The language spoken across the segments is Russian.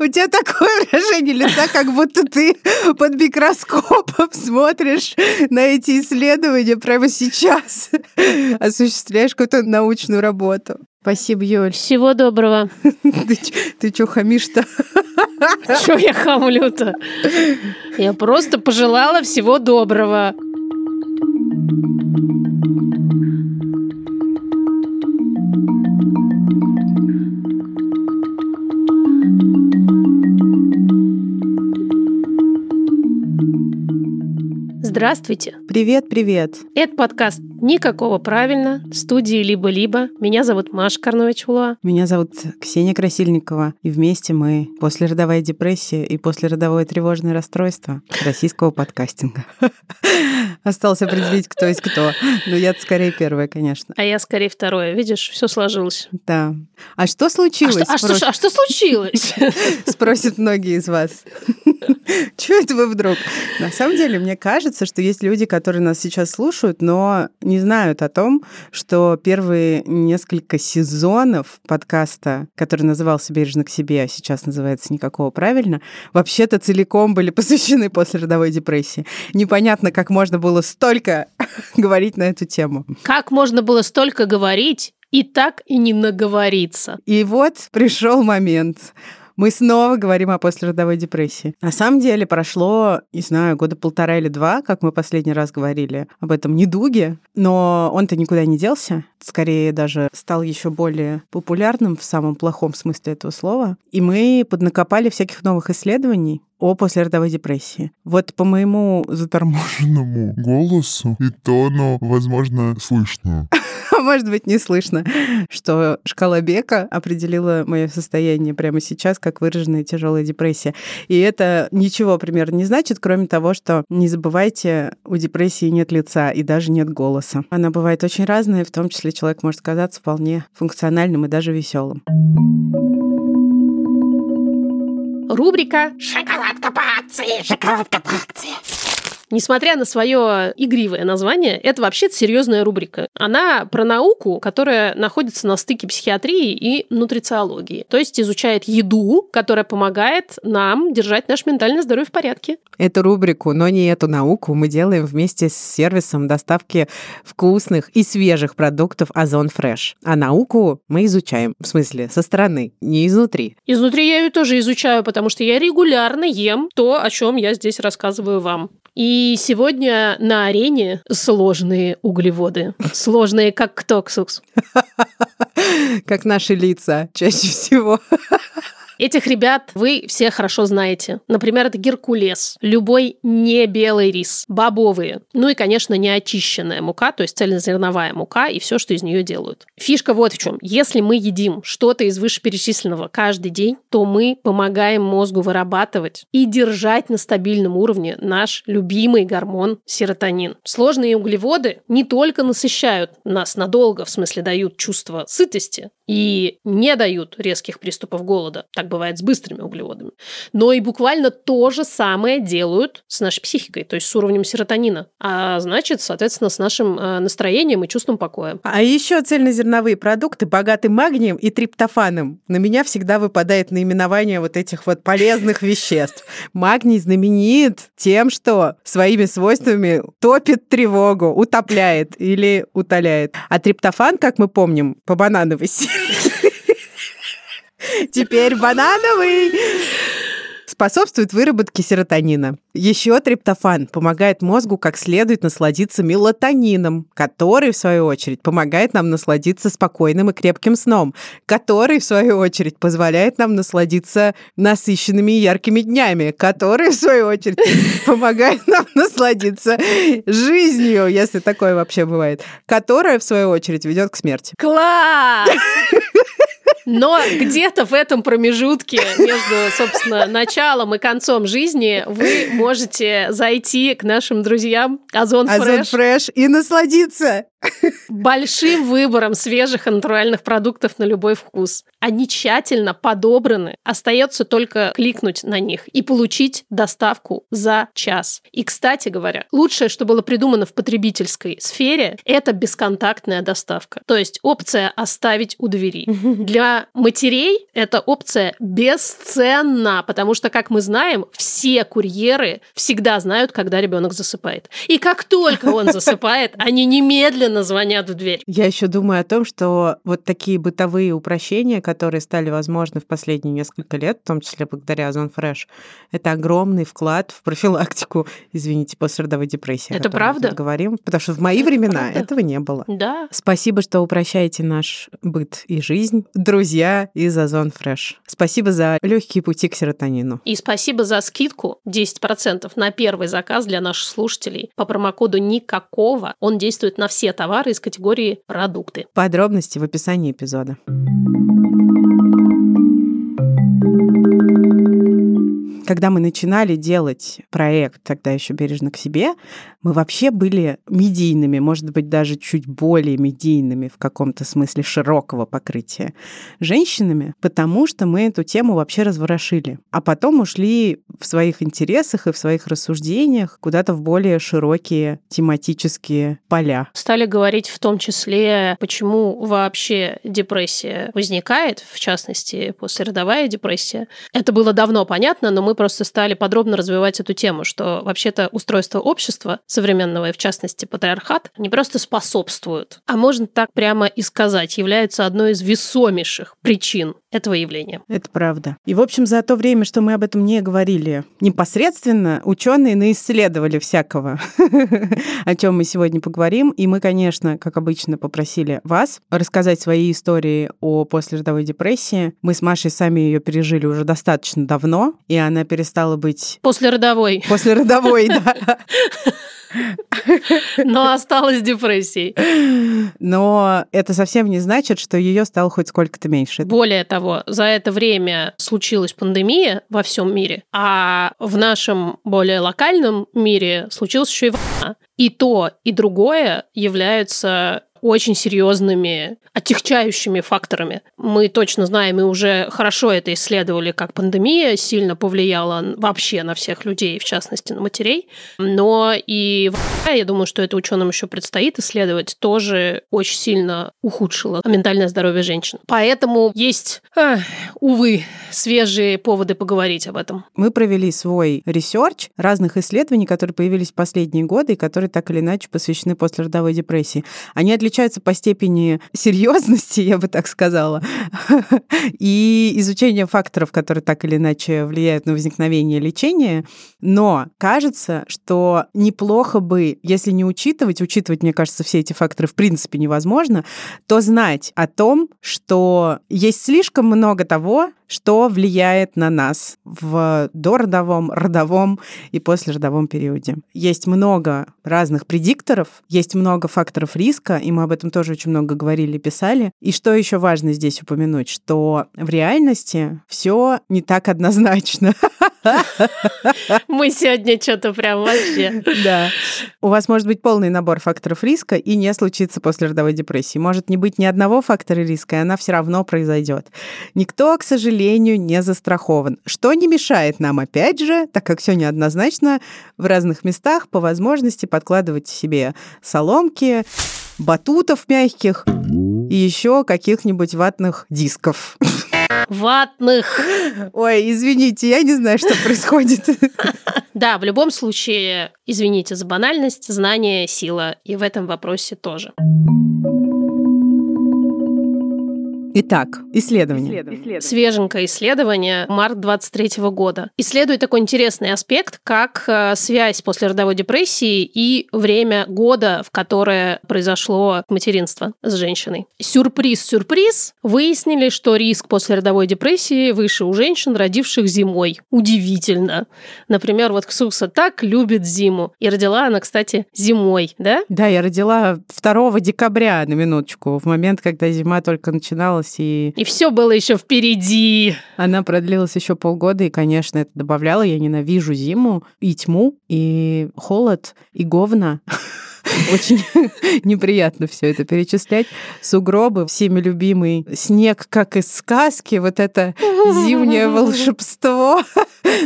У тебя такое выражение лица, как будто ты под микроскопом смотришь на эти исследования прямо сейчас. Осуществляешь какую-то научную работу. Спасибо, Юль. Всего доброго. Ты, ты чё хамишь-то? Что я хамлю-то? Я просто пожелала всего доброго. Здравствуйте. Привет, привет. Это подкаст «Никакого правильно» студии «Либо-либо». Меня зовут Маша Карнович-Улуа. Меня зовут Ксения Красильникова. И вместе мы после родовой депрессии и после родовое тревожное расстройство российского подкастинга. Осталось определить, кто есть кто. Но я скорее первая, конечно. А я скорее второе. Видишь, все сложилось. Да. А что случилось? А что, а что, а что случилось? Спросят многие из вас. Чего это вы вдруг? На самом деле, мне кажется, что есть люди, которые нас сейчас слушают, но не знают о том, что первые несколько сезонов подкаста, который назывался «Бережно к себе», а сейчас называется «Никакого правильно», вообще-то целиком были посвящены послеродовой депрессии. Непонятно, как можно было столько говорить на эту тему. Как можно было столько говорить и так и не наговориться? И вот пришел момент мы снова говорим о послеродовой депрессии. На самом деле прошло, не знаю, года полтора или два, как мы последний раз говорили об этом недуге, но он-то никуда не делся. Скорее даже стал еще более популярным в самом плохом смысле этого слова. И мы поднакопали всяких новых исследований о послеродовой депрессии. Вот по моему заторможенному голосу и тону, возможно, слышно. может быть, не слышно, что шкала Бека определила мое состояние прямо сейчас как выраженная тяжелая депрессия. И это ничего примерно не значит, кроме того, что не забывайте, у депрессии нет лица и даже нет голоса. Она бывает очень разная, в том числе человек может казаться вполне функциональным и даже веселым. Рубрика «Шоколадка по акции! Шоколадка по акции!» Несмотря на свое игривое название, это вообще серьезная рубрика. Она про науку, которая находится на стыке психиатрии и нутрициологии. То есть изучает еду, которая помогает нам держать наше ментальное здоровье в порядке. Эту рубрику, но не эту науку, мы делаем вместе с сервисом доставки вкусных и свежих продуктов Озон Fresh. А науку мы изучаем, в смысле, со стороны, не изнутри. Изнутри я ее тоже изучаю, потому что я регулярно ем то, о чем я здесь рассказываю вам. И сегодня на арене сложные углеводы. Сложные, как ктоксус. Как наши лица чаще всего. Этих ребят вы все хорошо знаете. Например, это геркулес, любой не белый рис, бобовые, ну и, конечно, неочищенная мука, то есть цельнозерновая мука и все, что из нее делают. Фишка вот в чем. Если мы едим что-то из вышеперечисленного каждый день, то мы помогаем мозгу вырабатывать и держать на стабильном уровне наш любимый гормон серотонин. Сложные углеводы не только насыщают нас надолго, в смысле дают чувство сытости, и не дают резких приступов голода. Так бывает с быстрыми углеводами. Но и буквально то же самое делают с нашей психикой, то есть с уровнем серотонина. А значит, соответственно, с нашим э, настроением и чувством покоя. А еще цельнозерновые продукты богаты магнием и триптофаном. На меня всегда выпадает наименование вот этих вот полезных веществ. Магний знаменит тем, что своими свойствами топит тревогу, утопляет или утоляет. А триптофан, как мы помним, по банановой силе Теперь банановый способствует выработке серотонина. Еще триптофан помогает мозгу как следует насладиться мелатонином, который, в свою очередь, помогает нам насладиться спокойным и крепким сном, который, в свою очередь, позволяет нам насладиться насыщенными и яркими днями, который, в свою очередь, помогает нам насладиться жизнью, если такое вообще бывает, которая, в свою очередь, ведет к смерти. Класс! Но где-то в этом промежутке между, собственно, началом и концом жизни вы можете зайти к нашим друзьям Озон Фреш. Озон Фреш и насладиться большим выбором свежих и натуральных продуктов на любой вкус. Они тщательно подобраны. Остается только кликнуть на них и получить доставку за час. И, кстати говоря, лучшее, что было придумано в потребительской сфере, это бесконтактная доставка. То есть опция оставить у двери. Для для матерей эта опция бесценна, потому что, как мы знаем, все курьеры всегда знают, когда ребенок засыпает. И как только он засыпает, они немедленно звонят в дверь. Я еще думаю о том, что вот такие бытовые упрощения, которые стали возможны в последние несколько лет, в том числе благодаря Озон Fresh, это огромный вклад в профилактику, извините, послеродовой депрессии. Это правда? говорим, потому что в мои Это времена правда. этого не было. Да. Спасибо, что упрощаете наш быт и жизнь. Друзья из Озон Fresh. Спасибо за легкие пути к серотонину. И спасибо за скидку 10% на первый заказ для наших слушателей по промокоду никакого. Он действует на все товары из категории продукты. Подробности в описании эпизода. Когда мы начинали делать проект, тогда еще бережно к себе, мы вообще были медийными, может быть, даже чуть более медийными в каком-то смысле широкого покрытия женщинами, потому что мы эту тему вообще разворошили. А потом ушли в своих интересах и в своих рассуждениях куда-то в более широкие тематические поля. Стали говорить в том числе, почему вообще депрессия возникает, в частности, послеродовая депрессия. Это было давно понятно, но мы просто стали подробно развивать эту тему, что вообще-то устройство общества современного, и в частности патриархат, не просто способствует, а можно так прямо и сказать, является одной из весомейших причин этого явления. Это правда. И, в общем, за то время, что мы об этом не говорили непосредственно, ученые наисследовали всякого, о чем мы сегодня поговорим. И мы, конечно, как обычно, попросили вас рассказать свои истории о послеродовой депрессии. Мы с Машей сами ее пережили уже достаточно давно, и она перестала быть Послеродовой, послеродовой, да. Но осталась депрессией. Но это совсем не значит, что ее стало хоть сколько-то меньше. Более того, за это время случилась пандемия во всем мире, а в нашем более локальном мире случилась еще и война. И то, и другое являются очень серьезными отягчающими факторами. Мы точно знаем и уже хорошо это исследовали, как пандемия сильно повлияла вообще на всех людей, в частности на матерей. Но и я думаю, что это ученым еще предстоит исследовать, тоже очень сильно ухудшила ментальное здоровье женщин. Поэтому есть, ах, увы, свежие поводы поговорить об этом. Мы провели свой research разных исследований, которые появились в последние годы и которые так или иначе посвящены послеродовой депрессии. Они отличаются по степени серьезности, я бы так сказала, и изучения факторов, которые так или иначе влияют на возникновение лечения. Но кажется, что неплохо бы, если не учитывать, учитывать, мне кажется, все эти факторы в принципе невозможно, то знать о том, что есть слишком много того, что влияет на нас в дородовом, родовом и послеродовом периоде. Есть много разных предикторов, есть много факторов риска, и мы об этом тоже очень много говорили, писали. И что еще важно здесь упомянуть, что в реальности все не так однозначно. Мы сегодня что-то прям вообще... Да. У вас может быть полный набор факторов риска и не случиться послеродовой депрессии. Может не быть ни одного фактора риска, и она все равно произойдет. Никто, к сожалению, не застрахован. Что не мешает нам, опять же, так как все неоднозначно, в разных местах по возможности подкладывать себе соломки, батутов мягких и еще каких-нибудь ватных дисков. Ватных. Ой, извините, я не знаю, что происходит. Да, в любом случае, извините за банальность, знание – сила, и в этом вопросе тоже. Итак, исследование. Свеженькое исследование, март 23 года. Исследует такой интересный аспект, как э, связь послеродовой депрессии и время года, в которое произошло материнство с женщиной. Сюрприз-сюрприз, выяснили, что риск послеродовой депрессии выше у женщин, родивших зимой. Удивительно. Например, вот Ксукса так любит зиму. И родила она, кстати, зимой, да? Да, я родила 2 декабря, на минуточку, в момент, когда зима только начиналась, и И все было еще впереди. она продлилась еще полгода, и, конечно, это добавляло. Я ненавижу зиму и тьму, и холод, и говна. Очень неприятно все это перечислять. Сугробы, всеми любимый снег, как из сказки, вот это зимнее волшебство.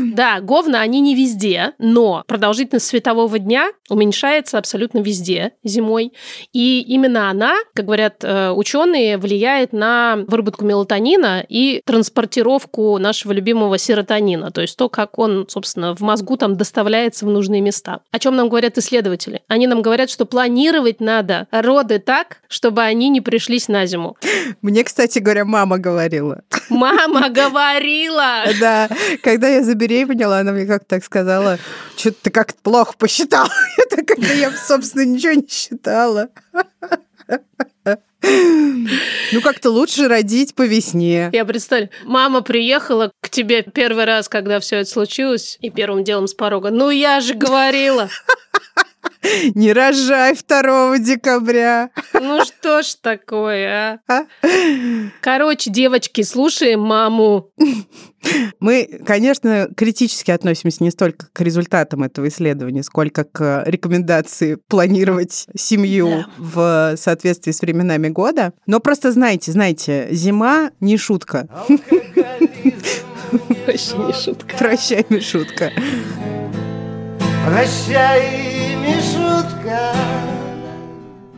Да, говна, они не везде, но продолжительность светового дня уменьшается абсолютно везде зимой. И именно она, как говорят э, ученые, влияет на выработку мелатонина и транспортировку нашего любимого серотонина, то есть то, как он, собственно, в мозгу там доставляется в нужные места. О чем нам говорят исследователи? Они нам говорят, что планировать надо роды так, чтобы они не пришлись на зиму. Мне, кстати говоря, мама говорила. Мама говорила! Да, когда я забеременела, она мне как-то так сказала, что ты как-то плохо посчитала. Это когда я, собственно, ничего не считала. Ну, как-то лучше родить по весне. Я представляю, мама приехала к тебе первый раз, когда все это случилось, и первым делом с порога. Ну, я же говорила. Не рожай 2 декабря. Ну что ж такое, а? Короче, девочки, слушаем маму. Мы, конечно, критически относимся не столько к результатам этого исследования, сколько к рекомендации планировать семью Да. в соответствии с временами года. Но просто знайте, знаете, зима не шутка. Вообще не шутка. Прощай, Мишутка. Прощай, Мишутка.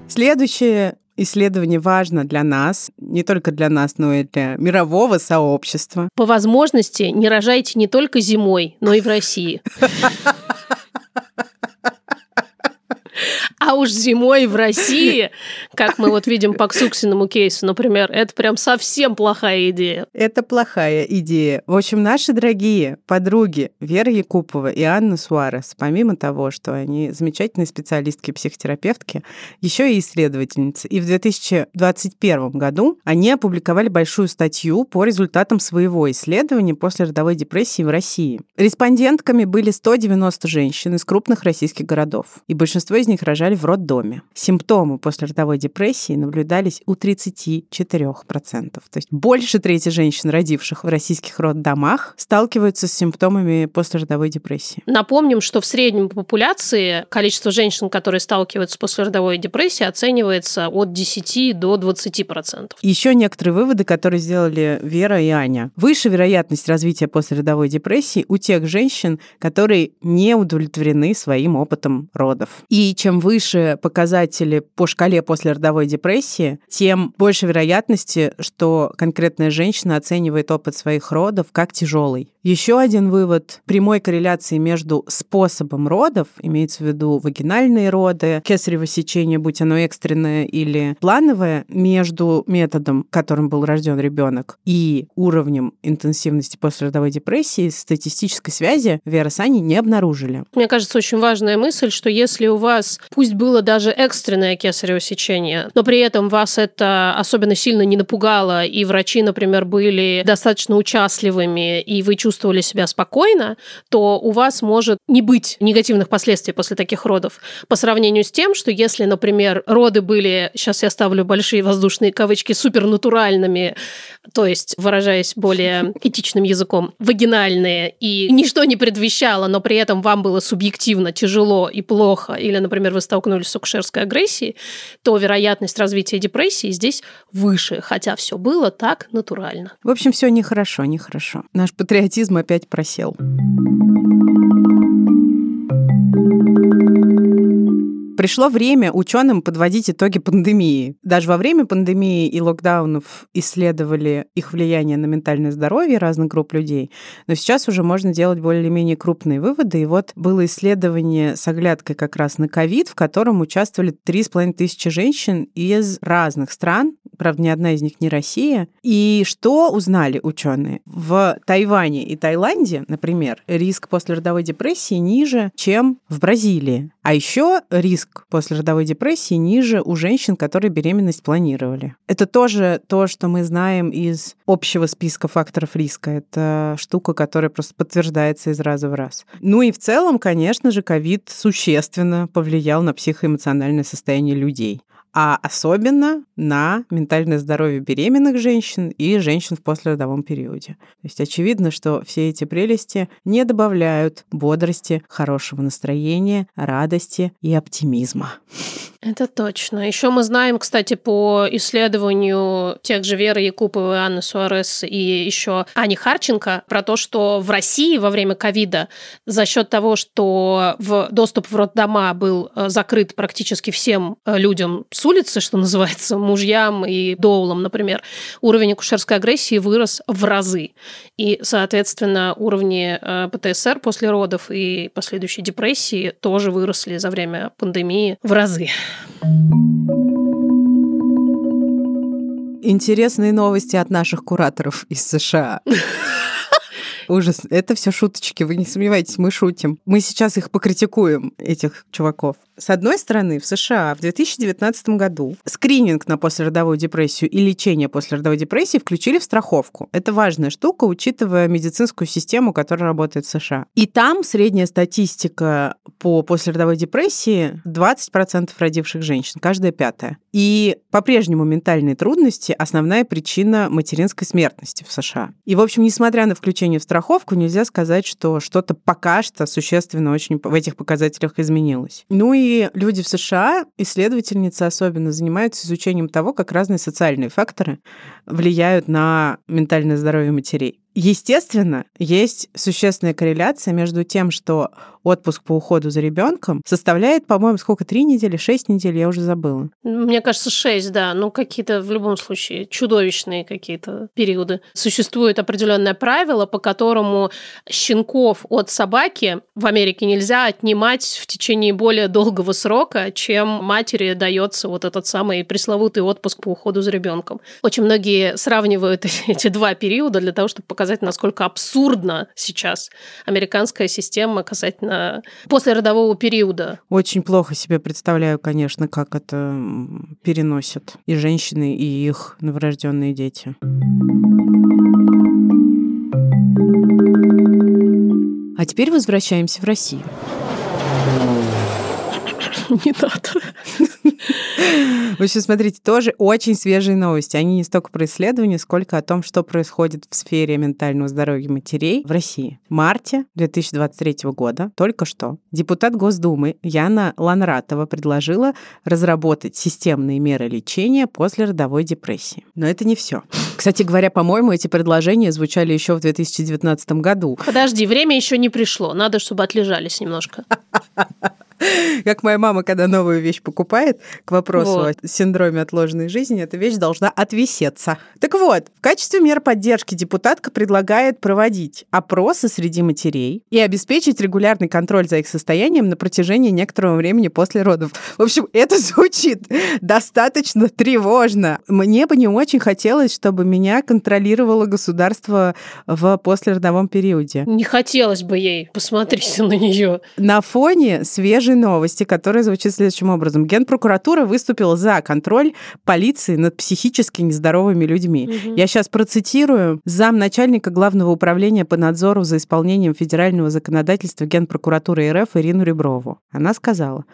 Следующее исследование важно для нас, не только для нас, но и для мирового сообщества. По возможности не рожайте не только зимой, но и в России. А уж зимой в России, как мы вот видим по Ксуксиному кейсу, например, это прям совсем плохая идея. Это плохая идея. В общем, наши дорогие подруги Вера Якупова и Анна Суарес, помимо того, что они замечательные специалистки, психотерапевтки, еще и исследовательницы. И в 2021 году они опубликовали большую статью по результатам своего исследования после родовой депрессии в России. Респондентками были 190 женщин из крупных российских городов, и большинство из них рожали в роддоме. Симптомы после родовой депрессии наблюдались у 34%. То есть больше трети женщин, родивших в российских роддомах, сталкиваются с симптомами после родовой депрессии. Напомним, что в среднем по популяции количество женщин, которые сталкиваются после родовой депрессии, оценивается от 10 до 20%. Еще некоторые выводы, которые сделали Вера и Аня. Выше вероятность развития послеродовой депрессии у тех женщин, которые не удовлетворены своим опытом родов. И чем выше показатели по шкале послеродовой депрессии, тем больше вероятности, что конкретная женщина оценивает опыт своих родов как тяжелый. Еще один вывод прямой корреляции между способом родов, имеется в виду вагинальные роды, кесарево сечение, будь оно экстренное или плановое, между методом, которым был рожден ребенок, и уровнем интенсивности послеродовой депрессии статистической связи Вера с Аней не обнаружили. Мне кажется, очень важная мысль, что если у вас, пусть было даже экстренное кесарево сечение, но при этом вас это особенно сильно не напугало, и врачи, например, были достаточно участливыми, и вы чувствовали себя спокойно, то у вас может не быть негативных последствий после таких родов. По сравнению с тем, что если, например, роды были, сейчас я ставлю большие воздушные кавычки, супернатуральными, то есть, выражаясь более этичным языком, вагинальные, и ничто не предвещало, но при этом вам было субъективно тяжело и плохо, или, например, вы столкнулись с акушерской агрессией, то вероятность развития депрессии здесь выше, хотя все было так натурально. В общем, все нехорошо, нехорошо. Наш патриотизм опять просел. Пришло время ученым подводить итоги пандемии. Даже во время пандемии и локдаунов исследовали их влияние на ментальное здоровье разных групп людей, но сейчас уже можно делать более-менее крупные выводы. И вот было исследование с оглядкой как раз на ковид, в котором участвовали 3,5 тысячи женщин из разных стран, правда, ни одна из них не Россия. И что узнали ученые? В Тайване и Таиланде, например, риск послеродовой депрессии ниже, чем в Бразилии. А еще риск послеродовой депрессии ниже у женщин, которые беременность планировали. Это тоже то, что мы знаем из общего списка факторов риска. Это штука, которая просто подтверждается из раза в раз. Ну и в целом, конечно же, ковид существенно повлиял на психоэмоциональное состояние людей. А особенно на ментальное здоровье беременных женщин и женщин в послеродовом периоде. То есть очевидно, что все эти прелести не добавляют бодрости, хорошего настроения, радости и оптимизма. Это точно. Еще мы знаем, кстати, по исследованию тех же Веры Якуповой, Анны Суарес и еще Ани Харченко про то, что в России во время ковида за счет того, что в доступ в роддома был э, закрыт практически всем э, людям с улицы, что называется, мужьям и доулам, например, уровень акушерской агрессии вырос в разы. И, соответственно, уровни э, ПТСР после родов и последующей депрессии тоже выросли за время пандемии в разы. Интересные новости от наших кураторов из США. Ужас. Это все шуточки, вы не сомневайтесь, мы шутим. Мы сейчас их покритикуем, этих чуваков. С одной стороны, в США в 2019 году скрининг на послеродовую депрессию и лечение послеродовой депрессии включили в страховку. Это важная штука, учитывая медицинскую систему, которая работает в США. И там средняя статистика по послеродовой депрессии 20% родивших женщин, каждая пятая. И по-прежнему ментальные трудности – основная причина материнской смертности в США. И, в общем, несмотря на включение в страховку, нельзя сказать, что что-то пока что существенно очень в этих показателях изменилось. Ну и люди в США, исследовательницы особенно, занимаются изучением того, как разные социальные факторы влияют на ментальное здоровье матерей. Естественно, есть существенная корреляция между тем, что отпуск по уходу за ребенком составляет, по-моему, сколько, три недели, шесть недель, я уже забыла. Мне кажется, шесть, да. Ну, какие-то в любом случае чудовищные какие-то периоды. Существует определенное правило, по которому щенков от собаки в Америке нельзя отнимать в течение более долгого срока, чем матери дается вот этот самый пресловутый отпуск по уходу за ребенком. Очень многие сравнивают эти два периода для того, чтобы показать, насколько абсурдна сейчас американская система касательно после родового периода. Очень плохо себе представляю, конечно, как это переносят и женщины, и их новорожденные дети. А теперь возвращаемся в Россию. Не надо. В общем, смотрите, тоже очень свежие новости. Они не столько про исследования, сколько о том, что происходит в сфере ментального здоровья матерей в России. В марте 2023 года, только что, депутат Госдумы Яна Ланратова предложила разработать системные меры лечения после родовой депрессии. Но это не все. Кстати говоря, по-моему, эти предложения звучали еще в 2019 году. Подожди, время еще не пришло. Надо, чтобы отлежались немножко. Как моя мама, когда новую вещь покупает, к вопросу вот. о синдроме отложенной жизни, эта вещь должна отвисеться. Так вот, в качестве мер поддержки депутатка предлагает проводить опросы среди матерей и обеспечить регулярный контроль за их состоянием на протяжении некоторого времени после родов. В общем, это звучит достаточно тревожно. Мне бы не очень хотелось, чтобы меня контролировало государство в послеродовом периоде. Не хотелось бы ей, посмотрите на нее. На фоне свежей свежие новости, которые звучат следующим образом. Генпрокуратура выступила за контроль полиции над психически нездоровыми людьми. Угу. Я сейчас процитирую замначальника Главного управления по надзору за исполнением федерального законодательства Генпрокуратуры РФ Ирину Реброву. Она сказала,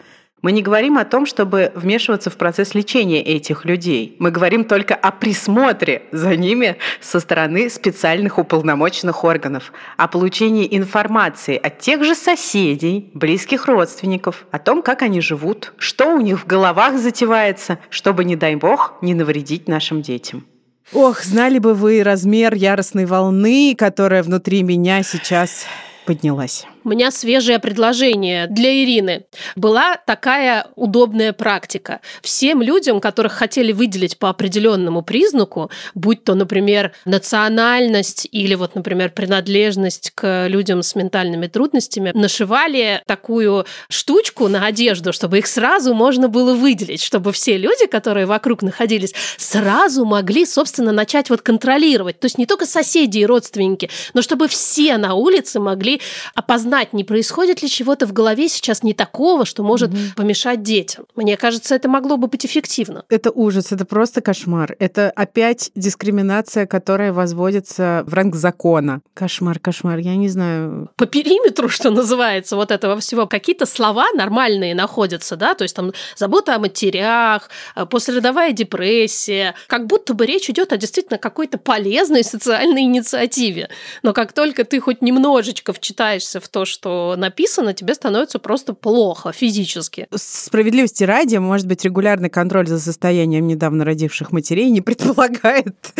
мы не говорим о том, чтобы вмешиваться в процесс лечения этих людей. Мы говорим только о присмотре за ними со стороны специальных уполномоченных органов, о получении информации от тех же соседей, близких родственников, о том, как они живут, что у них в головах затевается, чтобы, не дай бог, не навредить нашим детям. Ох, знали бы вы размер яростной волны, которая внутри меня сейчас поднялась. У меня свежее предложение для Ирины. Была такая удобная практика. Всем людям, которых хотели выделить по определенному признаку, будь то, например, национальность или вот, например, принадлежность к людям с ментальными трудностями, нашивали такую штучку на одежду, чтобы их сразу можно было выделить, чтобы все люди, которые вокруг находились, сразу могли, собственно, начать вот контролировать. То есть не только соседи и родственники, но чтобы все на улице могли опознать узнать, не происходит ли чего-то в голове сейчас не такого, что может помешать детям. Мне кажется, это могло бы быть эффективно. Это ужас, это просто кошмар. Это опять дискриминация, которая возводится в ранг закона. Кошмар, кошмар, я не знаю. По периметру, что называется, вот этого всего, какие-то слова нормальные находятся, да, то есть там забота о матерях, э, послеродовая депрессия, как будто бы речь идет о действительно какой-то полезной социальной инициативе. Но как только ты хоть немножечко вчитаешься в то, что написано, тебе становится просто плохо физически. Справедливости ради, может быть, регулярный контроль за состоянием недавно родивших матерей не предполагает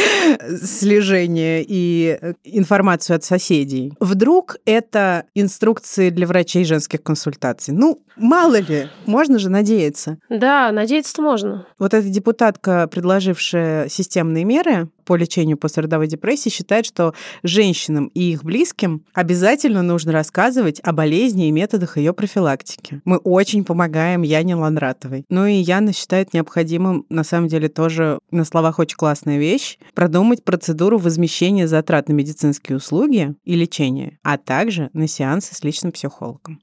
слежение и э, информацию от соседей. Вдруг это инструкции для врачей женских консультаций? Ну, мало ли, можно же надеяться. Да, надеяться-то можно. Вот эта депутатка, предложившая системные меры по лечению послеродовой депрессии, считает, что женщинам и их близким обязательно нужно рассказывать о болезни и методах ее профилактики. Мы очень помогаем Яне Ланратовой. Ну и Яна считает необходимым, на самом деле, тоже на словах очень классная вещь, продумать процедуру возмещения затрат на медицинские услуги и лечение, а также на сеансы с личным психологом.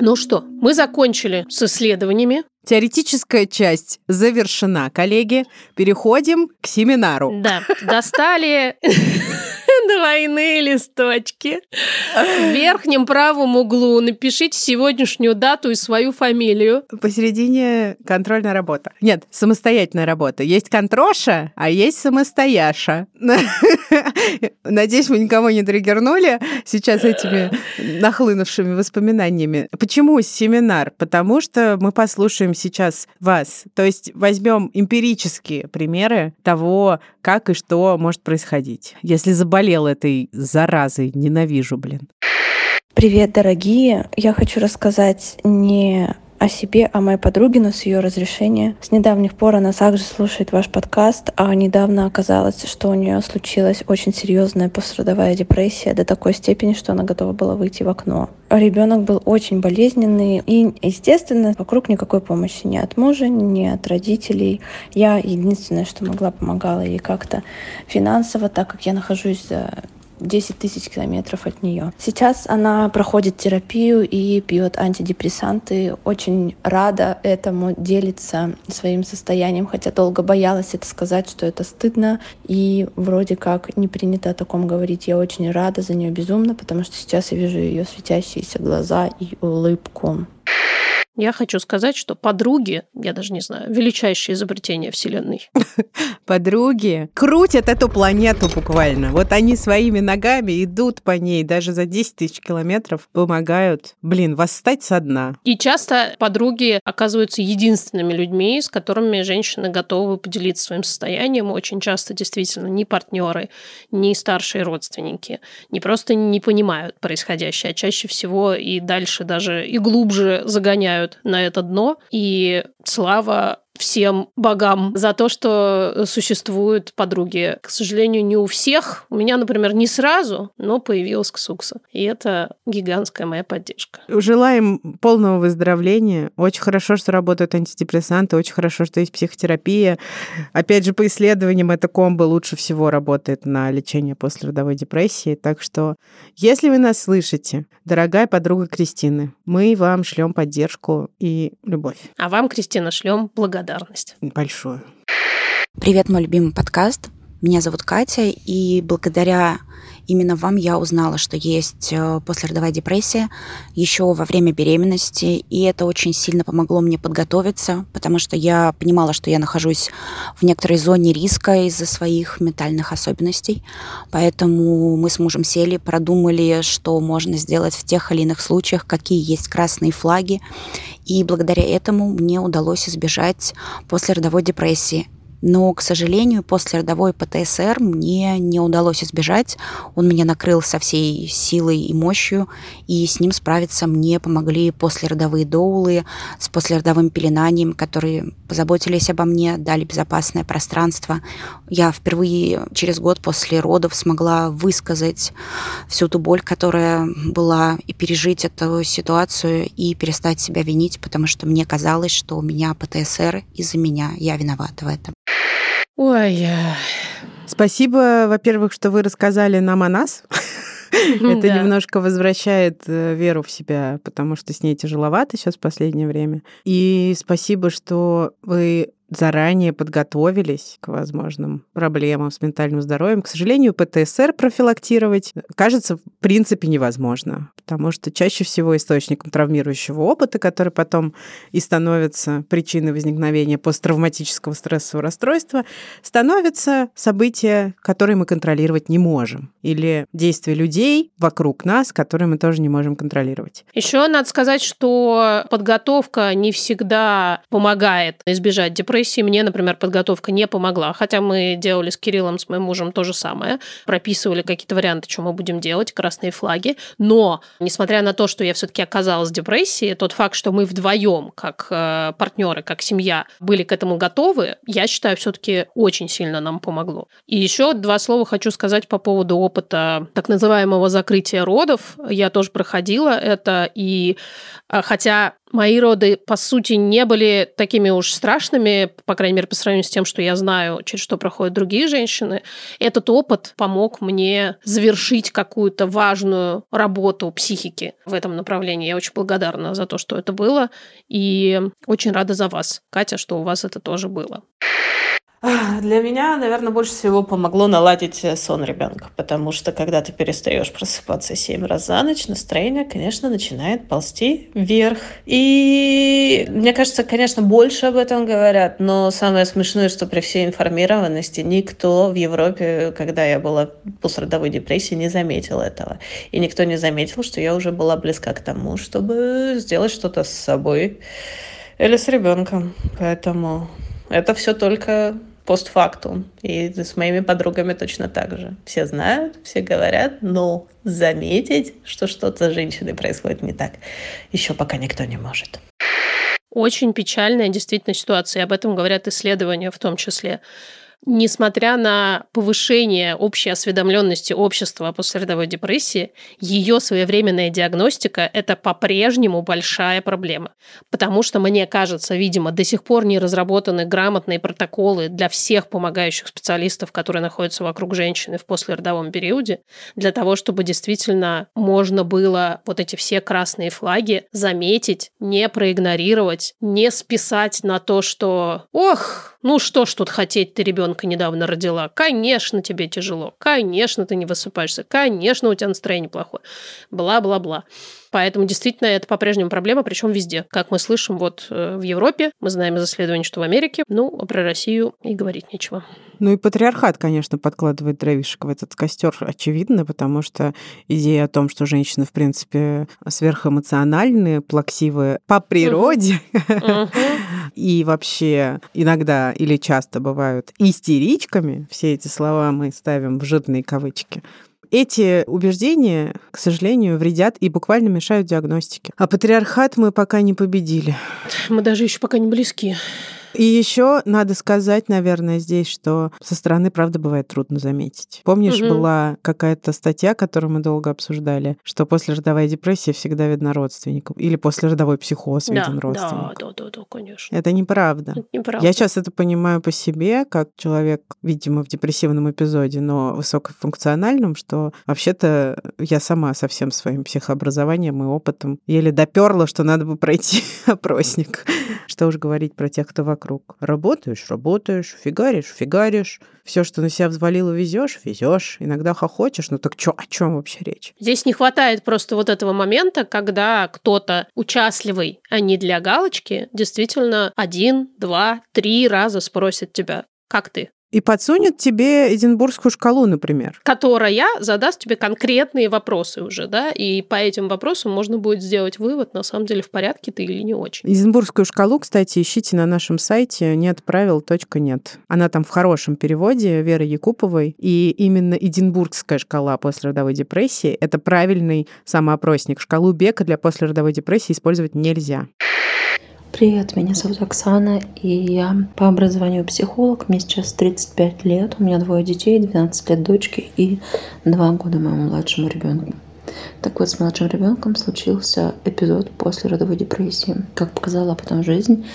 Ну что, мы закончили с исследованиями. Теоретическая часть завершена, коллеги. Переходим к семинару. Да, достали двойные листочки. В верхнем правом углу напишите сегодняшнюю дату и свою фамилию. Посередине контрольная работа. Нет, самостоятельная работа. Есть контроша, а есть самостояша. Надеюсь, мы никого не триггернули сейчас этими нахлынувшими воспоминаниями. Почему семинар? Потому что мы послушаем сейчас вас. То есть возьмем эмпирические примеры того, как и что может происходить. Если заболел этой заразой, ненавижу, блин. Привет, дорогие! Я хочу рассказать не о себе, о моей подруге, но с ее разрешения. С недавних пор она также слушает ваш подкаст, а недавно оказалось, что у нее случилась очень серьезная пострадовая депрессия до такой степени, что она готова была выйти в окно. Ребенок был очень болезненный, и, естественно, вокруг никакой помощи ни от мужа, ни от родителей. Я единственное, что могла, помогала ей как-то финансово, так как я нахожусь 10 тысяч километров от нее. Сейчас она проходит терапию и пьет антидепрессанты. Очень рада этому, делится своим состоянием, хотя долго боялась это сказать, что это стыдно. И вроде как не принято о таком говорить. Я очень рада за нее безумно, потому что сейчас я вижу ее светящиеся глаза и улыбку. Я хочу сказать, что подруги, я даже не знаю, величайшее изобретение Вселенной. Подруги крутят эту планету буквально. Вот они своими ногами идут по ней, даже за 10 тысяч километров помогают, блин, восстать со дна. И часто подруги оказываются единственными людьми, с которыми женщины готовы поделиться своим состоянием. Очень часто действительно ни партнеры, ни старшие родственники не просто не понимают происходящее, а чаще всего и дальше даже и глубже загоняют на это дно. И слава всем богам за то, что существуют подруги. К сожалению, не у всех. У меня, например, не сразу, но появилась ксукса. И это гигантская моя поддержка. Желаем полного выздоровления. Очень хорошо, что работают антидепрессанты, очень хорошо, что есть психотерапия. Опять же, по исследованиям, эта комбо лучше всего работает на лечение после родовой депрессии. Так что, если вы нас слышите, дорогая подруга Кристины, мы вам шлем поддержку и любовь. А вам, Кристина, шлем благодарность благодарность. Большое. Привет, мой любимый подкаст. Меня зовут Катя, и благодаря именно вам я узнала, что есть э, послеродовая депрессия еще во время беременности, и это очень сильно помогло мне подготовиться, потому что я понимала, что я нахожусь в некоторой зоне риска из-за своих ментальных особенностей. Поэтому мы с мужем сели, продумали, что можно сделать в тех или иных случаях, какие есть красные флаги. И благодаря этому мне удалось избежать послеродовой депрессии. Но, к сожалению, после родовой ПТСР мне не удалось избежать. Он меня накрыл со всей силой и мощью, и с ним справиться мне помогли послеродовые доулы с послеродовым пеленанием, которые позаботились обо мне, дали безопасное пространство. Я впервые через год после родов смогла высказать всю ту боль, которая была, и пережить эту ситуацию, и перестать себя винить, потому что мне казалось, что у меня ПТСР из-за меня, я виновата в этом. Ой, Спасибо, во-первых, что вы рассказали нам о нас. Это Да. немножко возвращает э, веру в себя, потому что с ней тяжеловато сейчас в последнее время. И спасибо, что вы заранее подготовились к возможным проблемам с ментальным здоровьем. К сожалению, ПТСР профилактировать кажется в принципе невозможно, потому что чаще всего источником травмирующего опыта, который потом и становится причиной возникновения посттравматического стрессового расстройства, становятся события, которые мы контролировать не можем, или действия людей вокруг нас, которые мы тоже не можем контролировать. Еще надо сказать, что подготовка не всегда помогает избежать депрессии. Мне, например, подготовка не помогла, хотя мы делали с Кириллом, с моим мужем то же самое, прописывали какие-то варианты, что мы будем делать, красные флаги. Но, несмотря на то, что я все-таки оказалась в депрессии, тот факт, что мы вдвоем, как э, партнеры, как семья, были к этому готовы, я считаю, все-таки очень сильно нам помогло. И еще два слова хочу сказать по поводу опыта так называемого закрытия родов. Я тоже проходила это, и а, хотя мои роды, по сути, не были такими уж страшными, по крайней мере, по сравнению с тем, что я знаю, через что проходят другие женщины, этот опыт помог мне завершить какую-то важную работу психики в этом направлении. Я очень благодарна за то, что это было, и очень рада за вас, Катя, что у вас это тоже было. Для меня, наверное, больше всего помогло наладить э, сон ребенка, потому что когда ты перестаешь просыпаться семь раз за ночь, настроение, конечно, начинает ползти вверх. И мне кажется, конечно, больше об этом говорят, но самое смешное, что при всей информированности никто в Европе, когда я была в пострадовой депрессии, не заметил этого. И никто не заметил, что я уже была близка к тому, чтобы сделать что-то с собой или с ребенком. Поэтому это все только постфактум. И с моими подругами точно так же. Все знают, все говорят, но заметить, что что-то с женщиной происходит не так, еще пока никто не может. Очень печальная действительно ситуация, об этом говорят исследования в том числе. Несмотря на повышение общей осведомленности общества о послеродовой депрессии, ее своевременная диагностика – это по-прежнему большая проблема. Потому что, мне кажется, видимо, до сих пор не разработаны грамотные протоколы для всех помогающих специалистов, которые находятся вокруг женщины в послеродовом периоде, для того, чтобы действительно можно было вот эти все красные флаги заметить, не проигнорировать, не списать на то, что «Ох, ну что ж тут хотеть, ты ребенка недавно родила. Конечно, тебе тяжело. Конечно, ты не высыпаешься. Конечно, у тебя настроение плохое. Бла-бла-бла. Поэтому действительно это по-прежнему проблема, причем везде. Как мы слышим, вот э, в Европе, мы знаем из исследований, что в Америке, ну, про Россию и говорить нечего. Ну и патриархат, конечно, подкладывает дровишек в этот костер, очевидно, потому что идея о том, что женщины, в принципе, сверхэмоциональные, плаксивые по природе, и вообще иногда или часто бывают истеричками, все эти слова мы ставим в жирные кавычки, эти убеждения, к сожалению, вредят и буквально мешают диагностике. А патриархат мы пока не победили. Мы даже еще пока не близки. И еще надо сказать, наверное, здесь, что со стороны, правда, бывает трудно заметить. Помнишь, Мгм. была какая-то статья, которую мы долго обсуждали, что после родовой депрессии всегда видно родственников, или после родовой психоз Да, виден да, родственник. да, да, да, конечно. Это неправда. Это неправда. Я сейчас это понимаю по себе, как человек, видимо, в депрессивном эпизоде, но высокофункциональном, что вообще-то я сама со всем своим психообразованием и опытом еле доперла, что надо бы пройти опросник. Что уж говорить про тех, кто вокруг. Работаешь, работаешь, фигаришь, фигаришь. Все, что на себя взвалила, везешь, везешь. Иногда хохочешь, ну так чё, о чем вообще речь? Здесь не хватает просто вот этого момента, когда кто-то участливый, а не для галочки, действительно один, два, три раза спросит тебя, как ты? И подсунет тебе Эдинбургскую шкалу, например. Которая задаст тебе конкретные вопросы уже, да, и по этим вопросам можно будет сделать вывод, на самом деле в порядке ты или не очень. Эдинбургскую шкалу, кстати, ищите на нашем сайте нетправил.нет. Она там в хорошем переводе Веры Якуповой. И именно Эдинбургская шкала послеродовой депрессии – это правильный самоопросник. Шкалу Бека для послеродовой депрессии использовать нельзя. Привет, меня зовут Оксана, и я по образованию психолог. Мне сейчас 35 лет, у меня двое детей, 12 лет дочки и 2 года моему младшему ребенку. Так вот, с младшим ребенком случился эпизод после родовой депрессии. Как показала потом жизнь,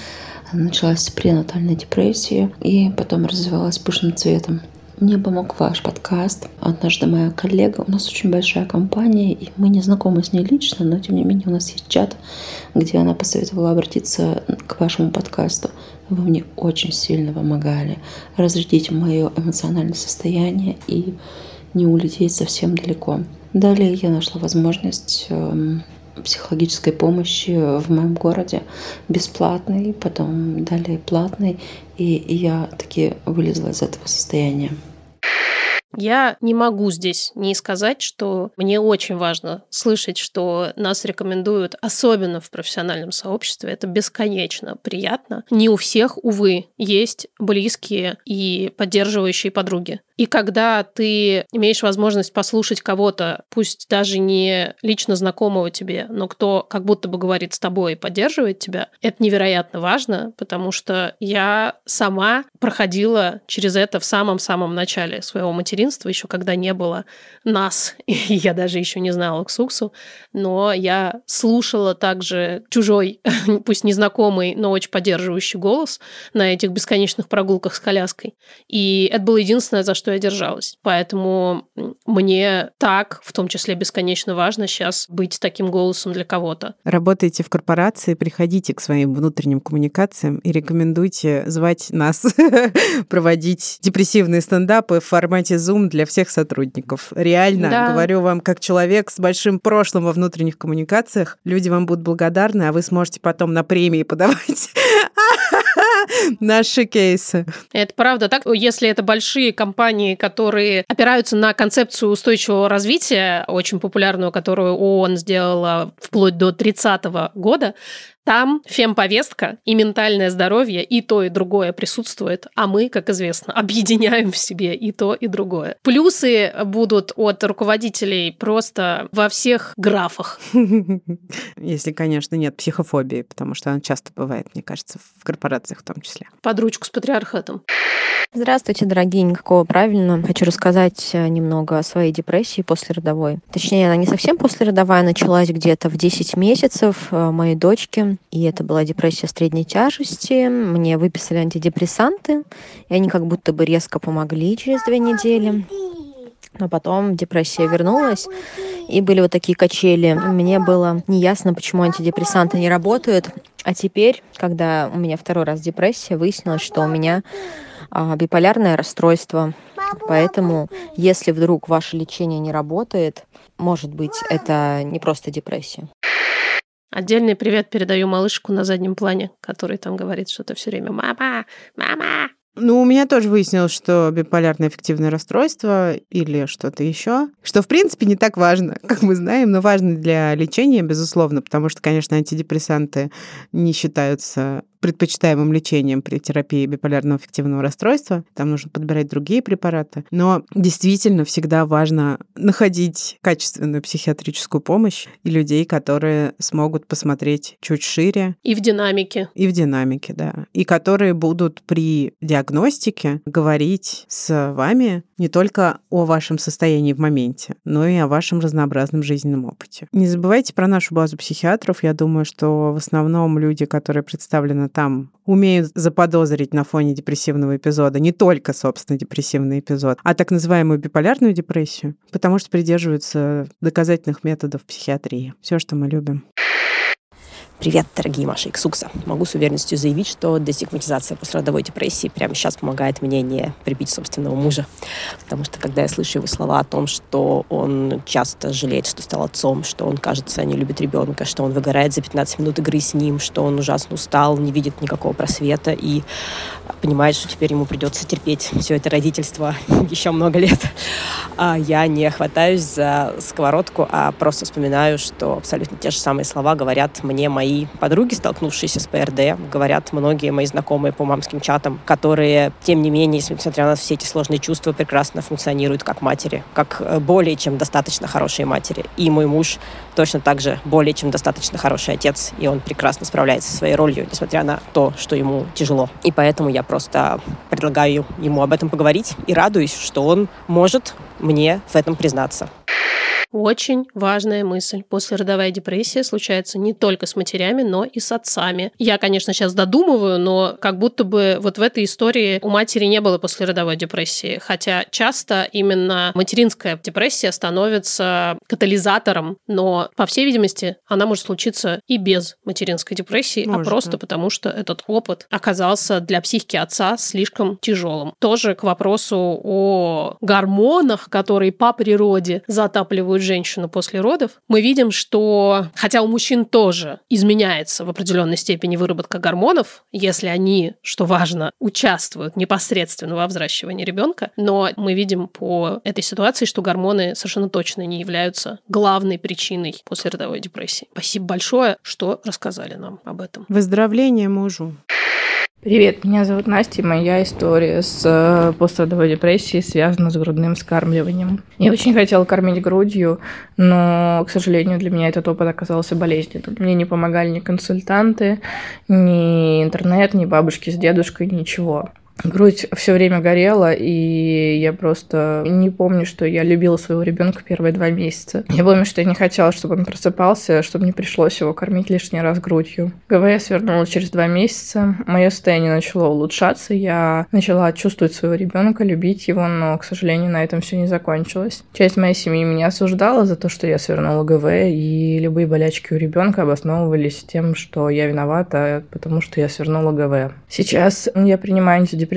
началась с пренатальной депрессии и потом развивалась пышным цветом. Мне помог ваш подкаст. Однажды моя коллега, у нас очень большая компания, и мы не знакомы с ней лично, но тем не менее у нас есть чат, где она посоветовала обратиться к вашему подкасту. Вы мне очень сильно помогали разрядить мое эмоциональное состояние и не улететь совсем далеко. Далее я нашла возможность эм, психологической помощи в моем городе бесплатной, потом далее платной, и, я таки вылезла из этого состояния. Я не могу здесь не сказать, что мне очень важно слышать, что нас рекомендуют, особенно в профессиональном сообществе. Это бесконечно приятно. Не у всех, увы, есть близкие и поддерживающие подруги. И когда ты имеешь возможность послушать кого-то, пусть даже не лично знакомого тебе, но кто как будто бы говорит с тобой и поддерживает тебя, это невероятно важно, потому что я сама проходила через это в самом-самом начале своего материнства, еще когда не было нас, и я даже еще не знала Ксуксу, но я слушала также чужой, пусть незнакомый, но очень поддерживающий голос на этих бесконечных прогулках с коляской. И это было единственное, за что я держалась. Поэтому мне так, в том числе, бесконечно важно сейчас быть таким голосом для кого-то. Работаете в корпорации, приходите к своим внутренним коммуникациям и рекомендуйте звать нас проводить депрессивные стендапы в формате Zoom для всех сотрудников. Реально, да. говорю вам, как человек с большим прошлым во внутренних коммуникациях, люди вам будут благодарны, а вы сможете потом на премии подавать наши кейсы. Это правда так. Если это большие компании, которые опираются на концепцию устойчивого развития, очень популярную, которую ООН сделала вплоть до 30 года, там фемповестка и ментальное здоровье, и то, и другое присутствует, а мы, как известно, объединяем в себе и то, и другое. Плюсы будут от руководителей просто во всех графах. Если, конечно, нет психофобии, потому что она часто бывает, мне кажется, в корпорациях в том числе. Под ручку с патриархатом. Здравствуйте, дорогие, никакого правильно. Хочу рассказать э, немного о своей депрессии после родовой. Точнее, она не совсем после родовая, началась где-то в 10 месяцев э, моей дочки. И это была депрессия средней тяжести. Мне выписали антидепрессанты, и они как будто бы резко помогли через две недели. Но потом депрессия вернулась, и были вот такие качели. Мне было неясно, почему антидепрессанты не работают. А теперь, когда у меня второй раз депрессия, выяснилось, что у меня а, биполярное расстройство. Поэтому, если вдруг ваше лечение не работает, может быть, это не просто депрессия. Отдельный привет передаю малышку на заднем плане, который там говорит что-то все время «Мама! Мама!» Ну, у меня тоже выяснилось, что биполярное эффективное расстройство или что-то еще, что, в принципе, не так важно, как мы знаем, но важно для лечения, безусловно, потому что, конечно, антидепрессанты не считаются предпочитаемым лечением при терапии биполярного аффективного расстройства. Там нужно подбирать другие препараты. Но действительно всегда важно находить качественную психиатрическую помощь и людей, которые смогут посмотреть чуть шире. И в динамике. И в динамике, да. И которые будут при диагностике говорить с вами не только о вашем состоянии в моменте, но и о вашем разнообразном жизненном опыте. Не забывайте про нашу базу психиатров. Я думаю, что в основном люди, которые представлены там умеют заподозрить на фоне депрессивного эпизода не только, собственно, депрессивный эпизод, а так называемую биполярную депрессию, потому что придерживаются доказательных методов психиатрии. Все, что мы любим. Привет, дорогие Маша и Ксукса. Могу с уверенностью заявить, что дестигматизация послеродовой депрессии прямо сейчас помогает мне не прибить собственного мужа. Потому что когда я слышу его слова о том, что он часто жалеет, что стал отцом, что он, кажется, не любит ребенка, что он выгорает за 15 минут игры с ним, что он ужасно устал, не видит никакого просвета и понимает, что теперь ему придется терпеть все это родительство еще много лет. А я не хватаюсь за сковородку, а просто вспоминаю, что абсолютно те же самые слова говорят мне мои мои подруги, столкнувшиеся с ПРД, говорят многие мои знакомые по мамским чатам, которые, тем не менее, несмотря на все эти сложные чувства, прекрасно функционируют как матери, как э, более чем достаточно хорошие матери. И мой муж точно так же более чем достаточно хороший отец, и он прекрасно справляется со своей ролью, несмотря на то, что ему тяжело. И поэтому я просто предлагаю ему об этом поговорить и радуюсь, что он может мне в этом признаться. Очень важная мысль. Послеродовая депрессия случается не только с матерями, но и с отцами. Я, конечно, сейчас додумываю, но как будто бы вот в этой истории у матери не было послеродовой депрессии. Хотя часто именно материнская депрессия становится катализатором, но, по всей видимости, она может случиться и без материнской депрессии, а Может, просто да. потому, что этот опыт оказался для психики отца слишком тяжелым. Тоже к вопросу о гормонах, которые по природе затапливают женщину после родов, мы видим, что хотя у мужчин тоже изменяется в определенной степени выработка гормонов, если они, что важно, участвуют непосредственно во взращивании ребенка, но мы видим по этой ситуации, что гормоны совершенно точно не являются главной причиной послеродовой депрессии. Спасибо большое, что рассказали нам об этом. Выздоровление мужу. Привет, меня зовут Настя, и моя история с э, пострадовой депрессией связана с грудным скармливанием. Я очень хотела кормить грудью, но, к сожалению, для меня этот опыт оказался болезненным. Мне не помогали ни консультанты, ни интернет, ни бабушки с дедушкой, ничего. Грудь все время горела, и я просто не помню, что я любила своего ребенка первые два месяца. Я помню, что я не хотела, чтобы он просыпался, чтобы не пришлось его кормить лишний раз грудью. ГВС вернула через два месяца. Мое состояние начало улучшаться. Я начала чувствовать своего ребенка, любить его, но, к сожалению, на этом все не закончилось. Часть моей семьи меня осуждала за то, что я свернула ГВ, и любые болячки у ребенка обосновывались тем, что я виновата, потому что я свернула ГВ. Сейчас я принимаю антидепрессанты,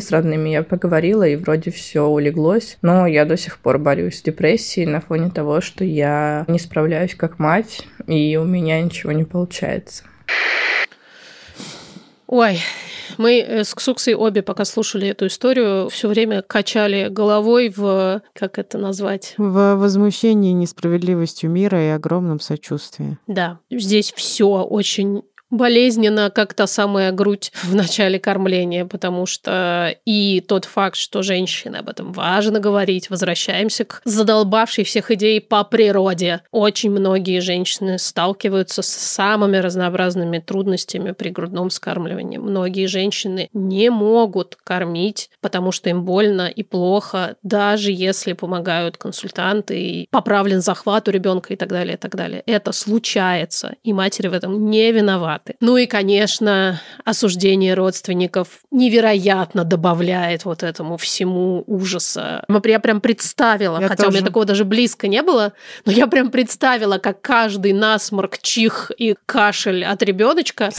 с родными я поговорила, и вроде все улеглось, но я до сих пор борюсь с депрессией на фоне того, что я не справляюсь как мать, и у меня ничего не получается. Ой, мы э, с Ксуксой обе, пока слушали эту историю, все время качали головой в, как это назвать? В возмущении несправедливостью мира и огромном сочувствии. Да, здесь все очень болезненно, как та самая грудь в начале кормления, потому что и тот факт, что женщины об этом важно говорить, возвращаемся к задолбавшей всех идей по природе. Очень многие женщины сталкиваются с самыми разнообразными трудностями при грудном скармливании. Многие женщины не могут кормить, потому что им больно и плохо, даже если помогают консультанты и поправлен захват у ребенка и так далее, и так далее. Это случается, и матери в этом не виноваты. Ну и, конечно, осуждение родственников невероятно добавляет вот этому всему ужаса. Я прям представила, Я хотя у меня тоже. такого даже близко не было, но я прям представила, как каждый насморк, чих и кашель от ребеночка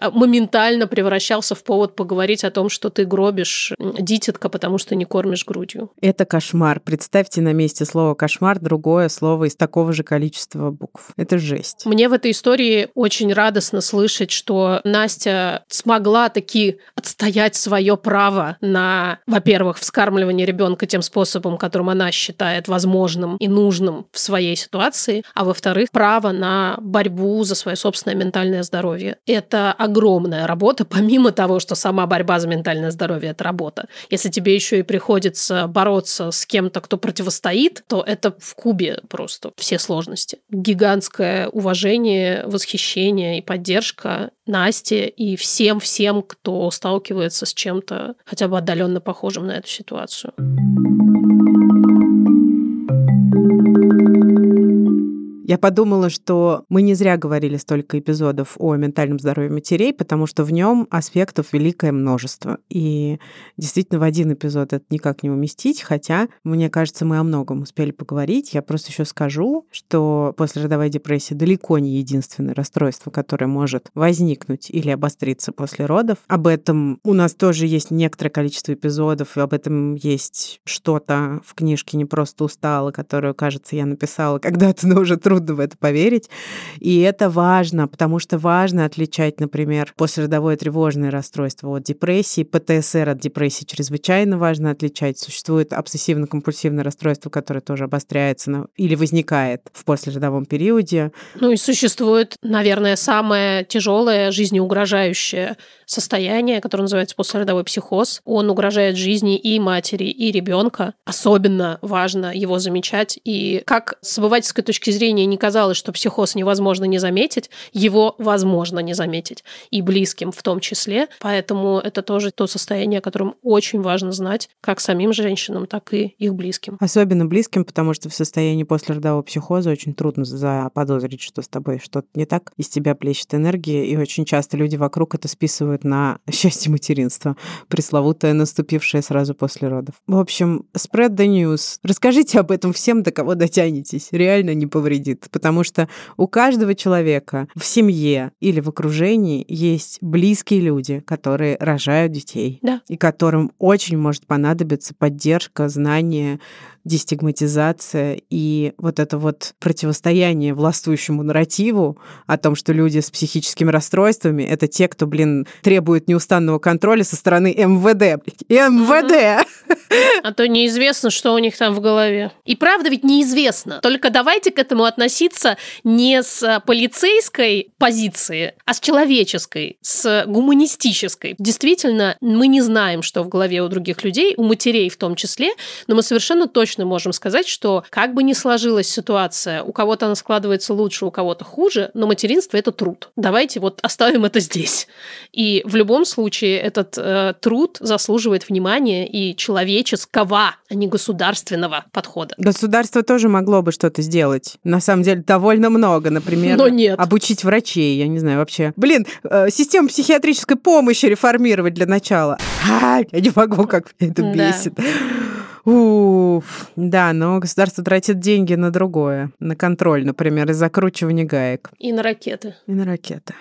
моментально превращался в повод поговорить о том, что ты гробишь дитятка, потому что не кормишь грудью. Это кошмар. Представьте на месте слова кошмар другое слово из такого же количества букв. Это жесть. Мне в этой истории очень радостно слышать, что Настя смогла таки отстоять свое право на, во-первых, вскармливание ребенка тем способом, которым она считает возможным и нужным в своей ситуации, а во-вторых, право на борьбу за свое собственное ментальное здоровье. Это огромная работа, помимо того, что сама борьба за ментальное здоровье – это работа. Если тебе еще и приходится бороться с кем-то, кто противостоит, то это в кубе просто все сложности. Гигантское уважение, восхищение и поддержка Насте и всем-всем, кто сталкивается с чем-то хотя бы отдаленно похожим на эту ситуацию. Я подумала, что мы не зря говорили столько эпизодов о ментальном здоровье матерей, потому что в нем аспектов великое множество. И действительно в один эпизод это никак не уместить, хотя, мне кажется, мы о многом успели поговорить. Я просто еще скажу, что послеродовая депрессия далеко не единственное расстройство, которое может возникнуть или обостриться после родов. Об этом у нас тоже есть некоторое количество эпизодов, и об этом есть что-то в книжке «Не просто устала», которую, кажется, я написала когда-то, но уже трудно в это поверить. И это важно, потому что важно отличать, например, послеродовое тревожное расстройство от депрессии, ПТСР от депрессии чрезвычайно важно отличать. Существует обсессивно-компульсивное расстройство, которое тоже обостряется или возникает в послеродовом периоде. Ну и существует, наверное, самое тяжелое, жизнеугрожающее состояние, которое называется послеродовой психоз. Он угрожает жизни и матери, и ребенка. Особенно важно его замечать. И как с обывательской точки зрения не казалось, что психоз невозможно не заметить, его возможно не заметить. И близким в том числе. Поэтому это тоже то состояние, о котором очень важно знать как самим женщинам, так и их близким. Особенно близким, потому что в состоянии послеродового психоза очень трудно заподозрить, что с тобой что-то не так, из тебя плещет энергия, и очень часто люди вокруг это списывают на счастье материнства, пресловутое, наступившее сразу после родов. В общем, spread the news. Расскажите об этом всем, до кого дотянетесь. Реально не повредит, потому что у каждого человека в семье или в окружении есть близкие люди, которые рожают детей, да. и которым очень может понадобиться поддержка, знание, дестигматизация и вот это вот противостояние властвующему нарративу о том, что люди с психическими расстройствами — это те, кто, блин, требует неустанного контроля со стороны МВД. МВД! А то неизвестно, что у них там в голове. И правда ведь неизвестно. Только давайте к этому относиться не с полицейской позиции, а с человеческой, с гуманистической. Действительно, мы не знаем, что в голове у других людей, у матерей в том числе, но мы совершенно точно можем сказать, что как бы ни сложилась ситуация, у кого-то она складывается лучше, у кого-то хуже, но материнство – это труд. Давайте вот оставим это здесь. И в любом случае этот э, труд заслуживает внимания и человеческого, а не государственного подхода. Государство тоже могло бы что-то сделать. На самом деле довольно много, например. Но нет. Обучить врачей, я не знаю, вообще. Блин, э, систему психиатрической помощи реформировать для начала. А, я не могу, как меня это бесит. Да. Уф, да, но государство тратит деньги на другое, на контроль, например, и закручивание гаек. И на ракеты. И на ракеты.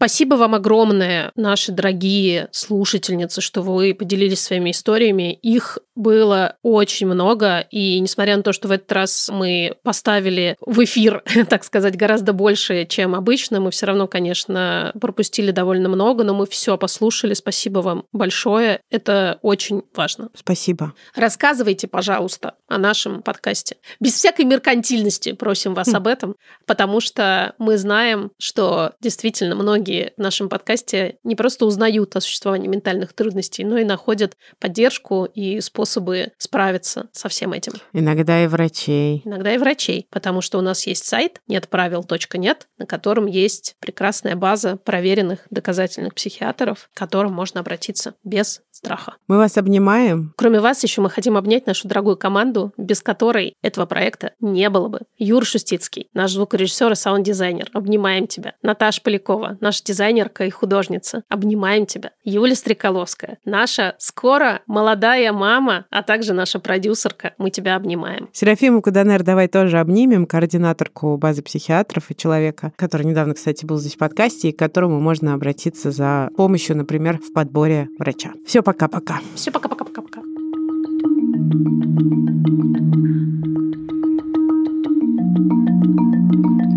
Спасибо вам огромное, наши дорогие слушательницы, что вы поделились своими историями. Их было очень много, и несмотря на то, что в этот раз мы поставили в эфир, так сказать, гораздо больше, чем обычно, мы все равно, конечно, пропустили довольно много, но мы все послушали. Спасибо вам большое. Это очень важно. Спасибо. Рассказывайте, пожалуйста, о нашем подкасте. Без всякой меркантильности просим вас об этом, потому что мы знаем, что действительно многие многие в нашем подкасте не просто узнают о существовании ментальных трудностей, но и находят поддержку и способы справиться со всем этим. Иногда и врачей. Иногда и врачей, потому что у нас есть сайт нетправил.нет, на котором есть прекрасная база проверенных доказательных психиатров, к которым можно обратиться без страха. Мы вас обнимаем. Кроме вас, еще мы хотим обнять нашу дорогую команду, без которой этого проекта не было бы. Юр Шустицкий, наш звукорежиссер и саунд-дизайнер. Обнимаем тебя. Наташа Полякова, наша дизайнерка и художница. Обнимаем тебя. Юля Стреколовская, наша скоро молодая мама, а также наша продюсерка. Мы тебя обнимаем. Серафиму Каданер давай тоже обнимем, координаторку базы психиатров и человека, который недавно, кстати, был здесь в подкасте, и к которому можно обратиться за помощью, например, в подборе врача. Все, пока-пока. Все, пока-пока-пока-пока.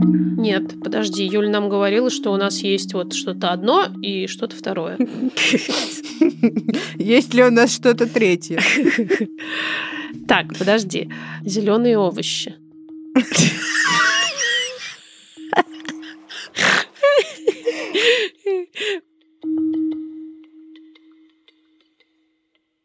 Нет, подожди, Юль нам говорила, что у нас есть вот что-то одно и что-то второе. Есть ли у нас что-то третье? Так, подожди. Зеленые овощи.